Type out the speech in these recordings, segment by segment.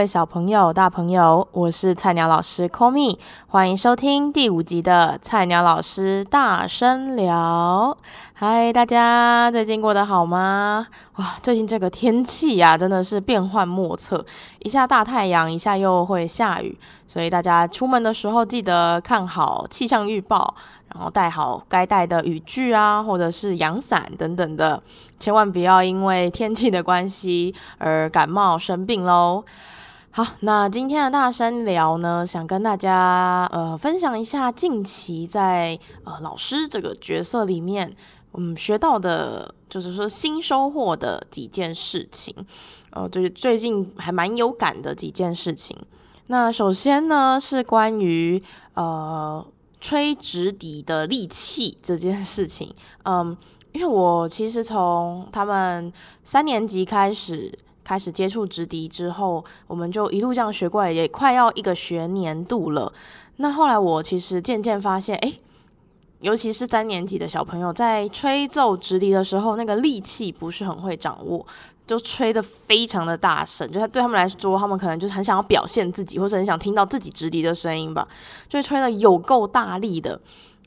位小朋友、大朋友，我是菜鸟老师 Call Me，欢迎收听第五集的菜鸟老师大声聊。嗨，大家最近过得好吗？哇，最近这个天气呀，真的是变幻莫测，一下大太阳，一下又会下雨，所以大家出门的时候记得看好气象预报。然后带好该带的雨具啊，或者是阳伞等等的，千万不要因为天气的关系而感冒生病喽。好，那今天的大声聊呢，想跟大家呃分享一下近期在呃老师这个角色里面，嗯学到的，就是说新收获的几件事情，呃，就是最近还蛮有感的几件事情。那首先呢是关于呃。吹直笛的力气这件事情，嗯，因为我其实从他们三年级开始开始接触直笛之后，我们就一路这样学过来，也快要一个学年度了。那后来我其实渐渐发现，哎，尤其是三年级的小朋友在吹奏直笛的时候，那个力气不是很会掌握。就吹得非常的大声，就他对他们来说，他们可能就是很想要表现自己，或者很想听到自己直笛的声音吧，就会吹得有够大力的，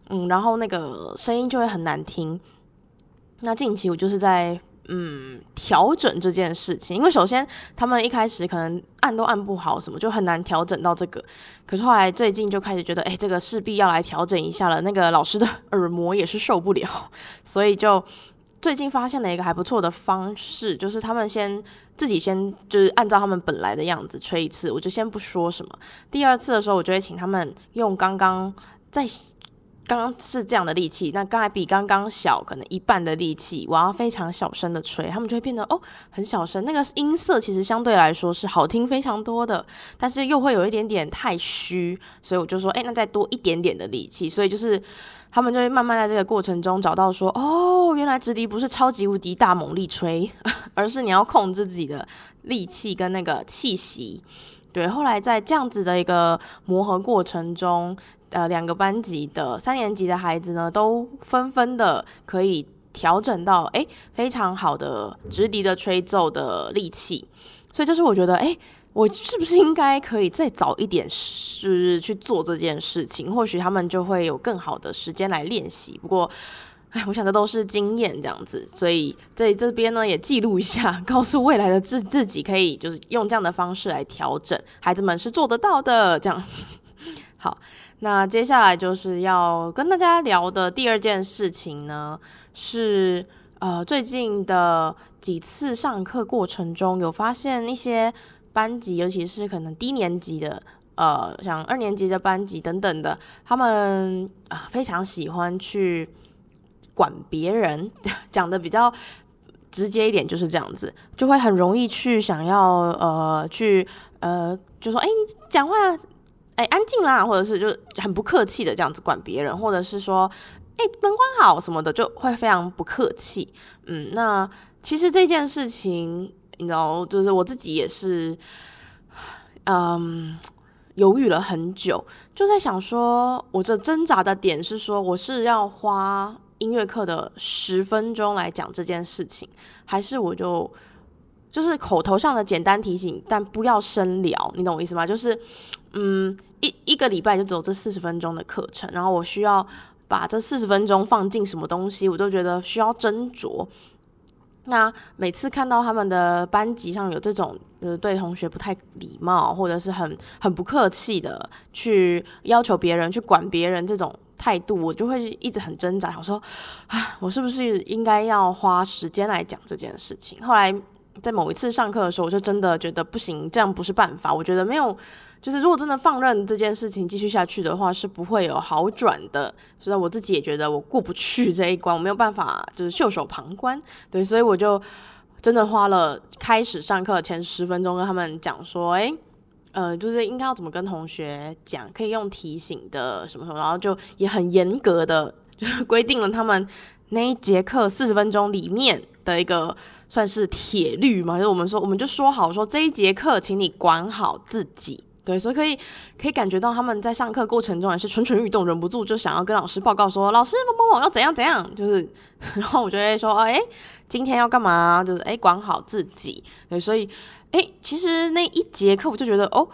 嗯，然后那个声音就会很难听。那近期我就是在嗯调整这件事情，因为首先他们一开始可能按都按不好，什么就很难调整到这个。可是后来最近就开始觉得，哎，这个势必要来调整一下了。那个老师的耳膜也是受不了，所以就。最近发现了一个还不错的方式，就是他们先自己先就是按照他们本来的样子吹一次，我就先不说什么。第二次的时候，我就会请他们用刚刚在刚刚是这样的力气，那刚才比刚刚小可能一半的力气，我要非常小声的吹，他们就会变得哦很小声，那个音色其实相对来说是好听非常多的，但是又会有一点点太虚，所以我就说，哎，那再多一点点的力气，所以就是。他们就会慢慢在这个过程中找到说，哦，原来直笛不是超级无敌大猛力吹，而是你要控制自己的力气跟那个气息。对，后来在这样子的一个磨合过程中，呃，两个班级的三年级的孩子呢，都纷纷的可以调整到，诶，非常好的直笛的吹奏的力气。所以就是我觉得，诶。我是不是应该可以再早一点是去做这件事情？或许他们就会有更好的时间来练习。不过，哎，我想这都是经验这样子，所以在这边呢也记录一下，告诉未来的自自己，可以就是用这样的方式来调整。孩子们是做得到的。这样 好，那接下来就是要跟大家聊的第二件事情呢，是呃最近的几次上课过程中有发现一些。班级，尤其是可能低年级的，呃，像二年级的班级等等的，他们啊、非常喜欢去管别人，讲的比较直接一点就是这样子，就会很容易去想要呃去呃就说哎你讲话哎安静啦，或者是就很不客气的这样子管别人，或者是说哎门关好什么的，就会非常不客气。嗯，那其实这件事情。你知道，就是我自己也是，嗯，犹豫了很久，就在想说，我这挣扎的点是说，我是要花音乐课的十分钟来讲这件事情，还是我就就是口头上的简单提醒，但不要深聊，你懂我意思吗？就是，嗯，一一个礼拜就只有这四十分钟的课程，然后我需要把这四十分钟放进什么东西，我都觉得需要斟酌。那每次看到他们的班级上有这种，呃，对同学不太礼貌，或者是很很不客气的去要求别人、去管别人这种态度，我就会一直很挣扎，想说，啊，我是不是应该要花时间来讲这件事情？后来在某一次上课的时候，我就真的觉得不行，这样不是办法。我觉得没有。就是如果真的放任这件事情继续下去的话，是不会有好转的。所以我自己也觉得我过不去这一关，我没有办法就是袖手旁观。对，所以我就真的花了开始上课前十分钟跟他们讲说，诶，呃，就是应该要怎么跟同学讲，可以用提醒的什么什么，然后就也很严格的就是规定了他们那一节课四十分钟里面的一个算是铁律嘛，就我们说我们就说好说这一节课，请你管好自己。对，所以可以可以感觉到他们在上课过程中也是蠢蠢欲动，忍不住就想要跟老师报告说：“老师，某某某要怎样怎样。”就是，然后我就会说：“哎，今天要干嘛？就是哎，管好自己。”对，所以哎，其实那一节课我就觉得哦，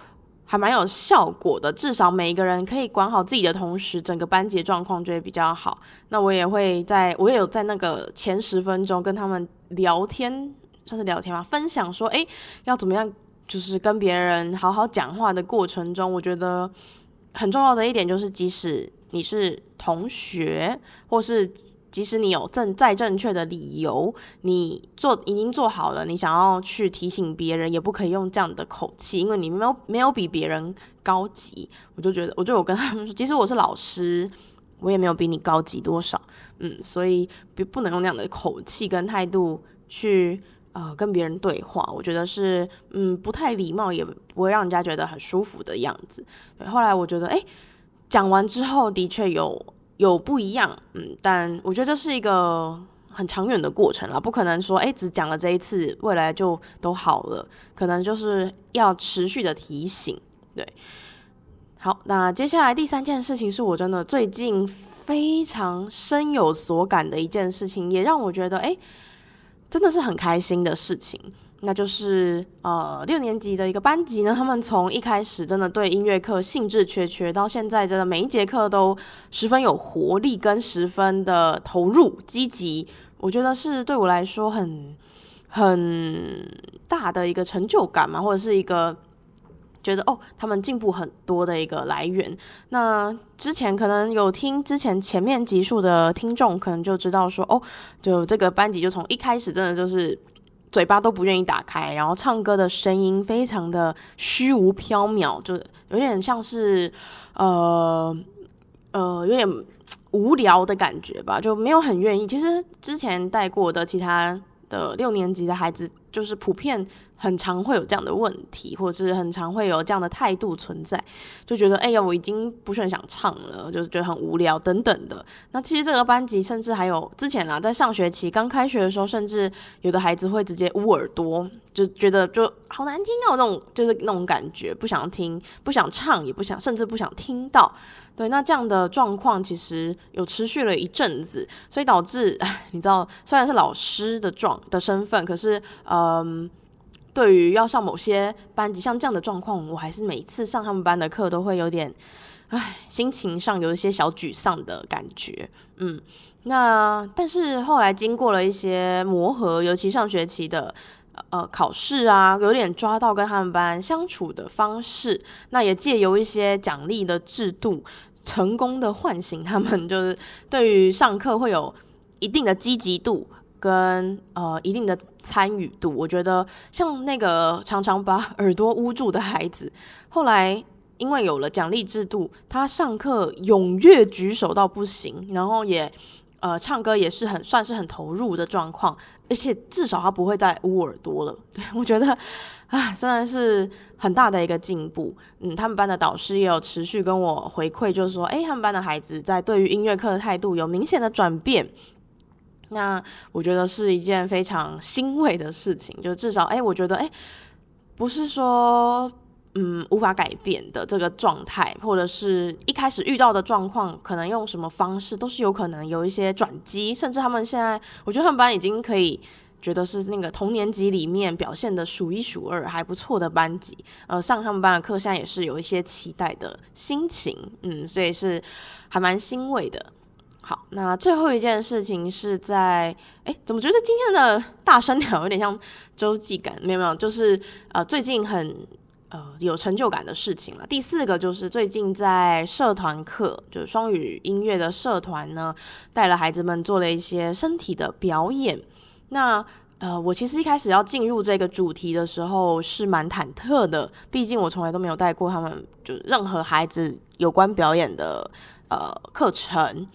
还蛮有效果的。至少每一个人可以管好自己的同时，整个班级状况就会比较好。那我也会在，我也有在那个前十分钟跟他们聊天，算是聊天嘛，分享说：“哎，要怎么样？”就是跟别人好好讲话的过程中，我觉得很重要的一点就是，即使你是同学，或是即使你有正再正确的理由，你做已经做好了，你想要去提醒别人，也不可以用这样的口气，因为你没有没有比别人高级。我就觉得，我就有跟他们说，即使我是老师，我也没有比你高级多少，嗯，所以不不能用那样的口气跟态度去。呃，跟别人对话，我觉得是嗯不太礼貌，也不会让人家觉得很舒服的样子。对，后来我觉得，哎，讲完之后的确有有不一样，嗯，但我觉得这是一个很长远的过程啦，不可能说，哎，只讲了这一次，未来就都好了，可能就是要持续的提醒。对，好，那接下来第三件事情是我真的最近非常深有所感的一件事情，也让我觉得，哎。真的是很开心的事情，那就是呃六年级的一个班级呢，他们从一开始真的对音乐课兴致缺缺，到现在真的每一节课都十分有活力跟十分的投入积极，我觉得是对我来说很很大的一个成就感嘛，或者是一个。觉得哦，他们进步很多的一个来源。那之前可能有听之前前面集数的听众，可能就知道说哦，就这个班级就从一开始真的就是嘴巴都不愿意打开，然后唱歌的声音非常的虚无缥缈，就有点像是呃呃有点无聊的感觉吧，就没有很愿意。其实之前带过的其他的六年级的孩子，就是普遍。很常会有这样的问题，或者是很常会有这样的态度存在，就觉得哎呀，我已经不是很想唱了，就是觉得很无聊等等的。那其实这个班级甚至还有之前啦，在上学期刚开学的时候，甚至有的孩子会直接捂耳朵，就觉得就好难听哦，那种就是那种感觉，不想听，不想唱，也不想，甚至不想听到。对，那这样的状况其实有持续了一阵子，所以导致 你知道，虽然是老师的状的身份，可是呃嗯。对于要上某些班级，像这样的状况，我还是每次上他们班的课都会有点，唉，心情上有一些小沮丧的感觉。嗯，那但是后来经过了一些磨合，尤其上学期的呃考试啊，有点抓到跟他们班相处的方式，那也借由一些奖励的制度，成功的唤醒他们，就是对于上课会有一定的积极度。跟呃一定的参与度，我觉得像那个常常把耳朵捂住的孩子，后来因为有了奖励制度，他上课踊跃举手到不行，然后也呃唱歌也是很算是很投入的状况，而且至少他不会再捂耳朵了。对，我觉得啊，虽然是很大的一个进步。嗯，他们班的导师也有持续跟我回馈，就是说，诶，他们班的孩子在对于音乐课的态度有明显的转变。那我觉得是一件非常欣慰的事情，就至少，哎，我觉得，哎，不是说，嗯，无法改变的这个状态，或者是一开始遇到的状况，可能用什么方式都是有可能有一些转机，甚至他们现在，我觉得他们班已经可以觉得是那个同年级里面表现的数一数二还不错的班级，呃，上他们班的课，现在也是有一些期待的心情，嗯，所以是还蛮欣慰的。好，那最后一件事情是在，哎，怎么觉得今天的大声聊有点像周记感？没有没有，就是呃最近很呃有成就感的事情了。第四个就是最近在社团课，就是双语音乐的社团呢，带了孩子们做了一些身体的表演。那呃，我其实一开始要进入这个主题的时候是蛮忐忑的，毕竟我从来都没有带过他们就任何孩子有关表演的呃课程。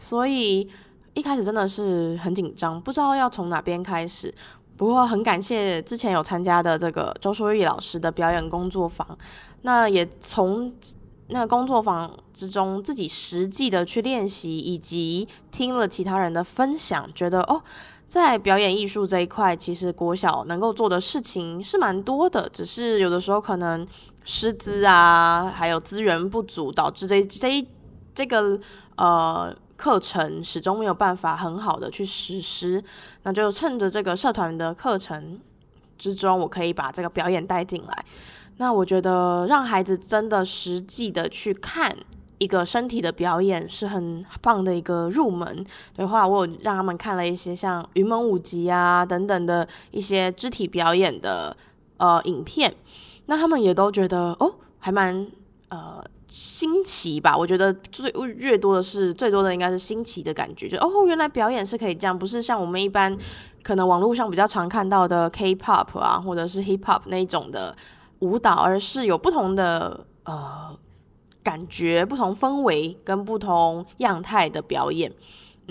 所以一开始真的是很紧张，不知道要从哪边开始。不过很感谢之前有参加的这个周淑玉老师的表演工作坊，那也从那工作坊之中自己实际的去练习，以及听了其他人的分享，觉得哦，在表演艺术这一块，其实国小能够做的事情是蛮多的，只是有的时候可能。师资啊，还有资源不足，导致这这一这个呃课程始终没有办法很好的去实施。那就趁着这个社团的课程之中，我可以把这个表演带进来。那我觉得让孩子真的实际的去看一个身体的表演是很棒的一个入门。对，后来我有让他们看了一些像云门舞集啊等等的一些肢体表演的呃影片，那他们也都觉得哦，还蛮呃新奇吧。我觉得最越多的是最多的应该是新奇的感觉，就哦，原来表演是可以这样，不是像我们一般可能网络上比较常看到的 K-pop 啊，或者是 hip hop 那一种的。舞蹈，而是有不同的呃感觉、不同氛围跟不同样态的表演。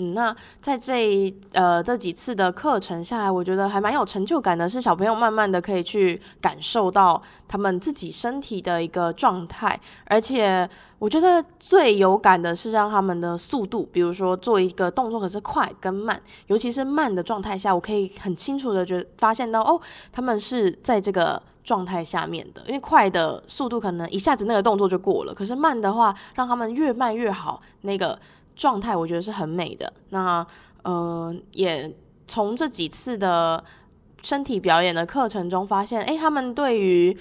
嗯，那在这呃这几次的课程下来，我觉得还蛮有成就感的，是小朋友慢慢的可以去感受到他们自己身体的一个状态，而且我觉得最有感的是让他们的速度，比如说做一个动作可是快跟慢，尤其是慢的状态下，我可以很清楚的觉发现到哦，他们是在这个状态下面的，因为快的速度可能一下子那个动作就过了，可是慢的话，让他们越慢越好，那个。状态我觉得是很美的。那呃，也从这几次的身体表演的课程中发现，哎，他们对于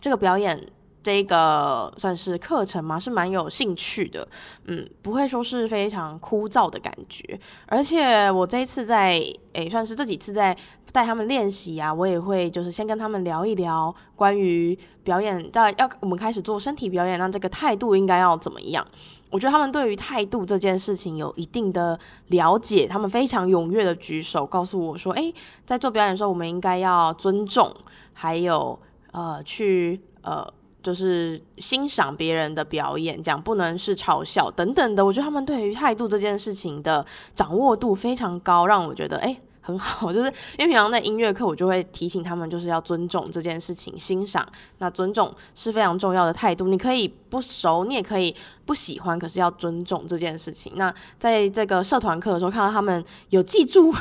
这个表演这个算是课程嘛，是蛮有兴趣的。嗯，不会说是非常枯燥的感觉。而且我这一次在，哎，算是这几次在带他们练习啊，我也会就是先跟他们聊一聊关于表演，在要我们开始做身体表演，那这个态度应该要怎么样？我觉得他们对于态度这件事情有一定的了解，他们非常踊跃的举手告诉我说：“诶，在做表演的时候，我们应该要尊重，还有呃，去呃，就是欣赏别人的表演，这样不能是嘲笑等等的。”我觉得他们对于态度这件事情的掌握度非常高，让我觉得诶。很好，就是因为平常在音乐课，我就会提醒他们，就是要尊重这件事情，欣赏。那尊重是非常重要的态度。你可以不熟，你也可以不喜欢，可是要尊重这件事情。那在这个社团课的时候，看到他们有记住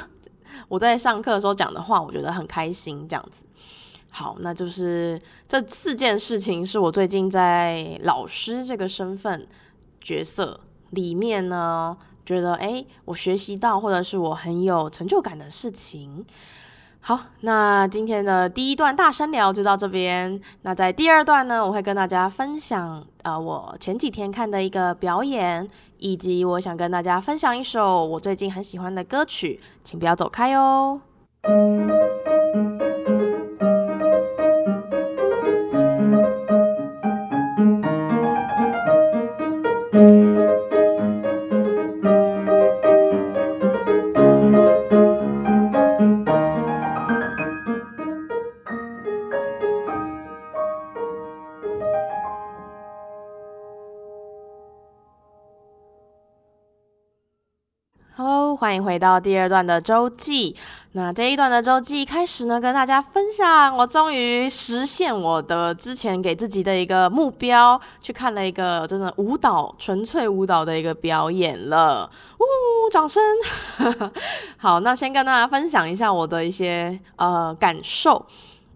我在上课的时候讲的话，我觉得很开心。这样子，好，那就是这四件事情是我最近在老师这个身份角色里面呢。觉得诶，我学习到或者是我很有成就感的事情。好，那今天的第一段大声聊就到这边。那在第二段呢，我会跟大家分享呃，我前几天看的一个表演，以及我想跟大家分享一首我最近很喜欢的歌曲，请不要走开哦。回到第二段的周记。那这一段的周记开始呢，跟大家分享，我终于实现我的之前给自己的一个目标，去看了一个真的舞蹈，纯粹舞蹈的一个表演了。呜，掌声！好，那先跟大家分享一下我的一些呃感受。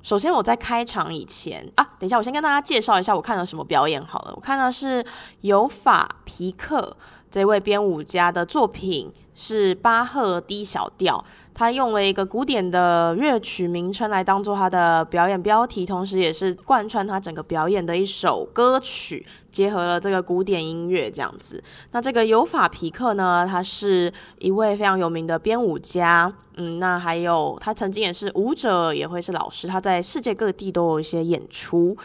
首先，我在开场以前啊，等一下，我先跟大家介绍一下我看了什么表演好了。我看的是尤法皮克这位编舞家的作品。是巴赫 D 小调，他用了一个古典的乐曲名称来当做他的表演标题，同时也是贯穿他整个表演的一首歌曲，结合了这个古典音乐这样子。那这个尤法皮克呢，他是一位非常有名的编舞家，嗯，那还有他曾经也是舞者，也会是老师，他在世界各地都有一些演出。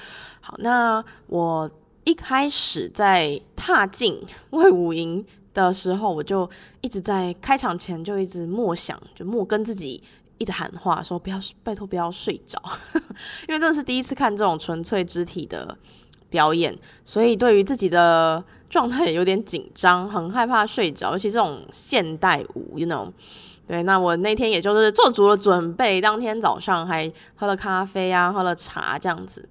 好，那我一开始在踏进 卫武营的时候，我就一直在开场前就一直默想，就默跟自己一直喊话，说不要拜托不要睡着，因为这是第一次看这种纯粹肢体的表演，所以对于自己的状态也有点紧张，很害怕睡着，尤其这种现代舞，you know，对，那我那天也就是做足了准备，当天早上还喝了咖啡啊，喝了茶这样子。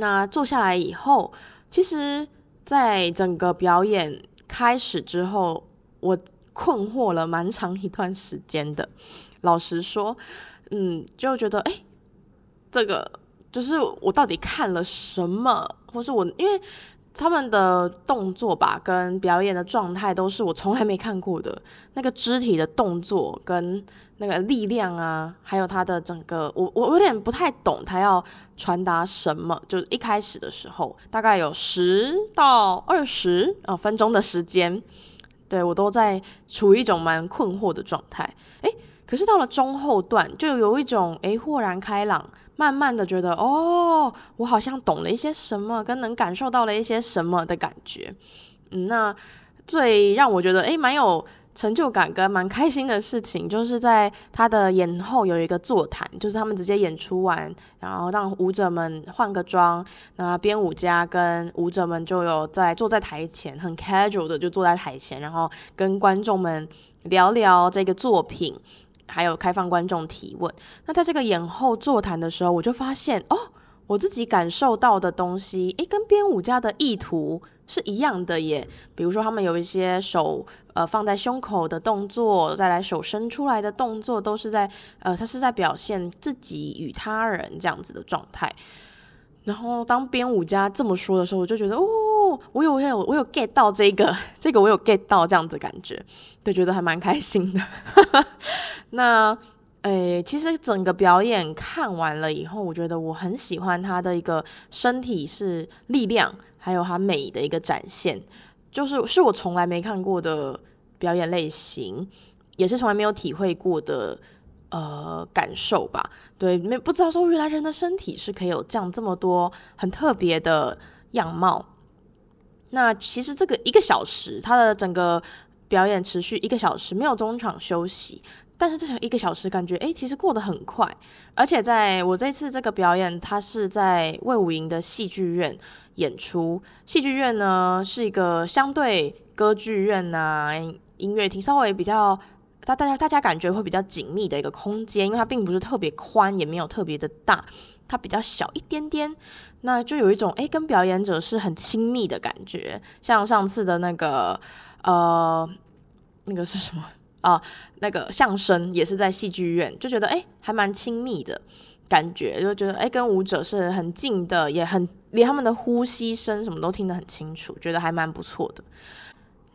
那坐下来以后，其实在整个表演。开始之后，我困惑了蛮长一段时间的。老实说，嗯，就觉得哎，这个就是我到底看了什么，或是我因为他们的动作吧，跟表演的状态都是我从来没看过的，那个肢体的动作跟那个力量啊，还有他的整个，我我有点不太懂他要传达什么。就一开始的时候，大概有十到二十啊分钟的时间，对，我都在处于一种蛮困惑的状态。诶，可是到了中后段，就有一种诶豁然开朗。慢慢的觉得哦，我好像懂了一些什么，跟能感受到了一些什么的感觉。嗯，那最让我觉得诶蛮有成就感跟蛮开心的事情，就是在他的演后有一个座谈，就是他们直接演出完，然后让舞者们换个妆，那编舞家跟舞者们就有在坐在台前，很 casual 的就坐在台前，然后跟观众们聊聊这个作品。还有开放观众提问。那在这个演后座谈的时候，我就发现哦，我自己感受到的东西，诶，跟编舞家的意图是一样的耶。比如说，他们有一些手呃放在胸口的动作，再来手伸出来的动作，都是在呃，他是在表现自己与他人这样子的状态。然后当编舞家这么说的时候，我就觉得哦，我有我有我有 get 到这个，这个我有 get 到这样子感觉，对，觉得还蛮开心的。那诶，其实整个表演看完了以后，我觉得我很喜欢他的一个身体是力量，还有他美的一个展现，就是是我从来没看过的表演类型，也是从来没有体会过的。呃，感受吧，对，没不知道说原来人的身体是可以有这样这么多很特别的样貌。那其实这个一个小时，它的整个表演持续一个小时，没有中场休息。但是这一个小时感觉，哎，其实过得很快。而且在我这次这个表演，它是在魏武营的戏剧院演出。戏剧院呢，是一个相对歌剧院啊、音乐厅稍微比较。大大家大家感觉会比较紧密的一个空间，因为它并不是特别宽，也没有特别的大，它比较小一点点，那就有一种诶跟表演者是很亲密的感觉。像上次的那个呃，那个是什么啊？那个相声也是在戏剧院，就觉得诶还蛮亲密的感觉，就觉得诶跟舞者是很近的，也很连他们的呼吸声什么都听得很清楚，觉得还蛮不错的。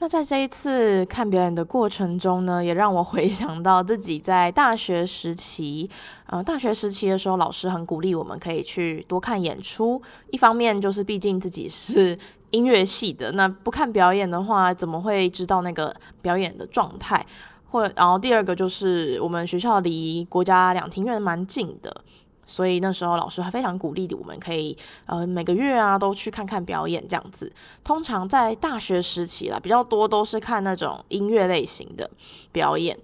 那在这一次看表演的过程中呢，也让我回 想到自己在大学时期，呃，大学时期的时候，老师很鼓励我们可以去多看演出。一方面就是毕竟自己是音乐系的，那不看表演的话，怎么会知道那个表演的状态？或然后第二个就是我们学校离国家两厅院蛮近的。所以那时候老师还非常鼓励的，我们可以呃每个月啊都去看看表演这样子。通常在大学时期啦，比较多都是看那种音乐类型的表演。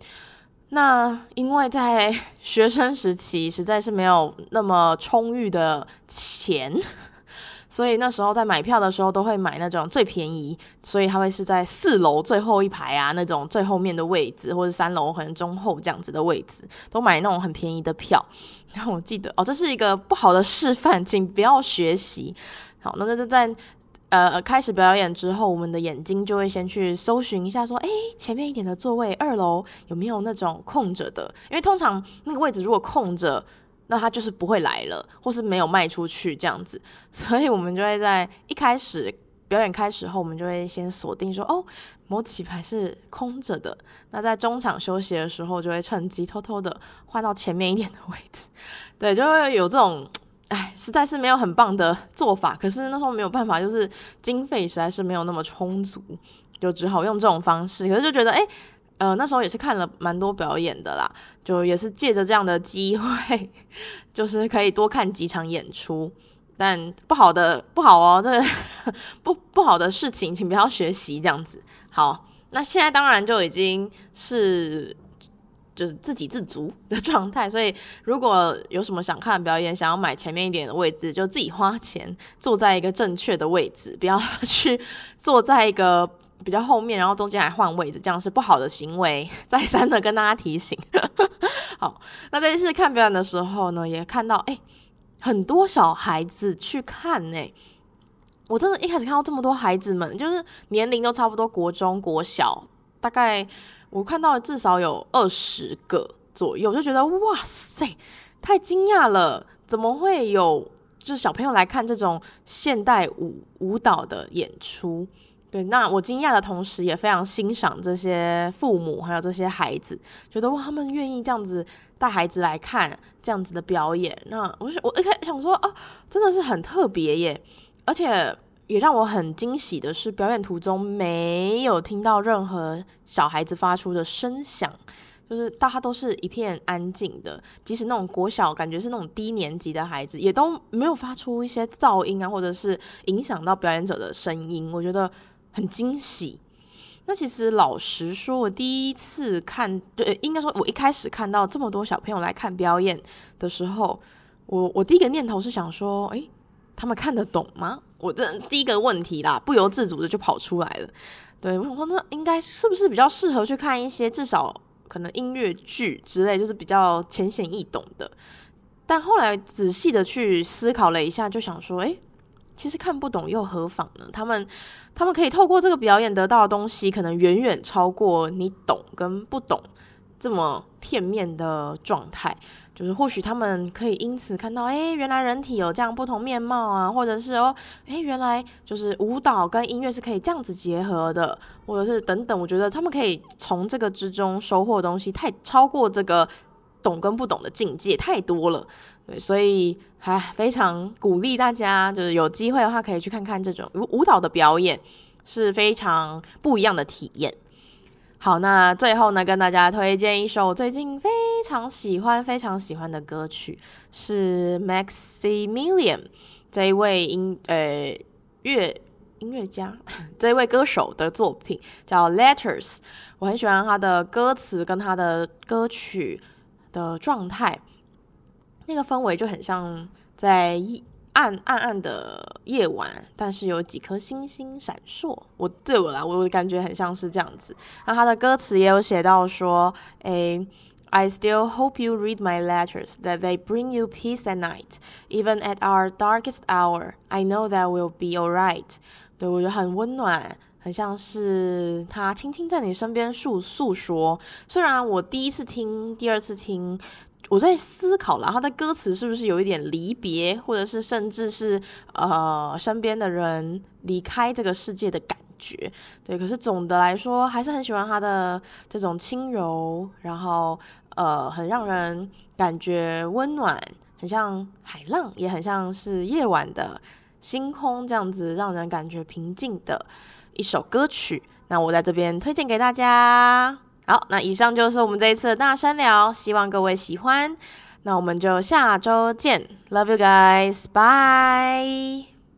那因为在学生时期实在是没有那么充裕的钱。所以那时候在买票的时候都会买那种最便宜，所以他会是在四楼最后一排啊，那种最后面的位置，或者三楼可能中后这样子的位置，都买那种很便宜的票。然后我记得哦，这是一个不好的示范，请不要学习。好，那就是在呃开始表演之后，我们的眼睛就会先去搜寻一下，说，诶，前面一点的座位，二楼有没有那种空着的？因为通常那个位置如果空着。那他就是不会来了，或是没有卖出去这样子，所以我们就会在一开始表演开始后，我们就会先锁定说，哦，某几排是空着的。那在中场休息的时候，就会趁机偷偷的换到前面一点的位置。对，就会有这种，哎，实在是没有很棒的做法。可是那时候没有办法，就是经费实在是没有那么充足，就只好用这种方式。可是就觉得，哎。呃，那时候也是看了蛮多表演的啦，就也是借着这样的机会，就是可以多看几场演出。但不好的不好哦，这个 不不好的事情，请不要学习这样子。好，那现在当然就已经是就是自给自足的状态，所以如果有什么想看表演，想要买前面一点的位置，就自己花钱坐在一个正确的位置，不要 去坐在一个。比较后面，然后中间还换位置，这样是不好的行为。再三的跟大家提醒。好，那这一次看表演的时候呢，也看到哎、很多小孩子去看哎、欸，我真的一开始看到这么多孩子们，就是年龄都差不多，国中、国小，大概我看到至少有二十个左右，就觉得哇塞，太惊讶了，怎么会有就是小朋友来看这种现代舞舞蹈的演出。对，那我惊讶的同时，也非常欣赏这些父母还有这些孩子，觉得哇，他们愿意这样子带孩子来看这样子的表演。那我想我一开始想说啊，真的是很特别耶，而且也让我很惊喜的是，表演途中没有听到任何小孩子发出的声响，就是大家都是一片安静的，即使那种国小感觉是那种低年级的孩子，也都没有发出一些噪音啊，或者是影响到表演者的声音。我觉得。很惊喜。那其实老实说，我第一次看，对，应该说，我一开始看到这么多小朋友来看表演的时候，我我第一个念头是想说，诶，他们看得懂吗？我这第一个问题啦，不由自主的就跑出来了。对，我想说，那应该是不是比较适合去看一些至少可能音乐剧之类，就是比较浅显易懂的。但后来仔细的去思考了一下，就想说，诶。其实看不懂又何妨呢？他们他们可以透过这个表演得到的东西，可能远远超过你懂跟不懂这么片面的状态。就是或许他们可以因此看到，哎，原来人体有这样不同面貌啊，或者是哦，哎，原来就是舞蹈跟音乐是可以这样子结合的，或者是等等。我觉得他们可以从这个之中收获的东西，太超过这个懂跟不懂的境界太多了。对，所以。还非常鼓励大家，就是有机会的话，可以去看看这种舞舞蹈的表演，是非常不一样的体验。好，那最后呢，跟大家推荐一首我最近非常喜欢、非常喜欢的歌曲，是 Maximilian 这一位音呃乐音乐家，这一位歌手的作品叫 Letters。我很喜欢他的歌词跟他的歌曲的状态。那个氛围就很像在暗暗暗的夜晚，但是有几颗星星闪烁。我对我来，我感觉很像是这样子。那他的歌词也有写到说：“诶，I still hope you read my letters, that they bring you peace at night, even at our darkest hour. I know that we'll be alright。”对，我觉得很温暖，很像是他轻轻在你身边诉诉说。虽然我第一次听，第二次听。我在思考了，他的歌词是不是有一点离别，或者是甚至是呃身边的人离开这个世界的感觉？对，可是总的来说还是很喜欢他的这种轻柔，然后呃很让人感觉温暖，很像海浪，也很像是夜晚的星空这样子，让人感觉平静的一首歌曲。那我在这边推荐给大家。好，那以上就是我们这一次的大山聊，希望各位喜欢。那我们就下周见，Love you guys，bye。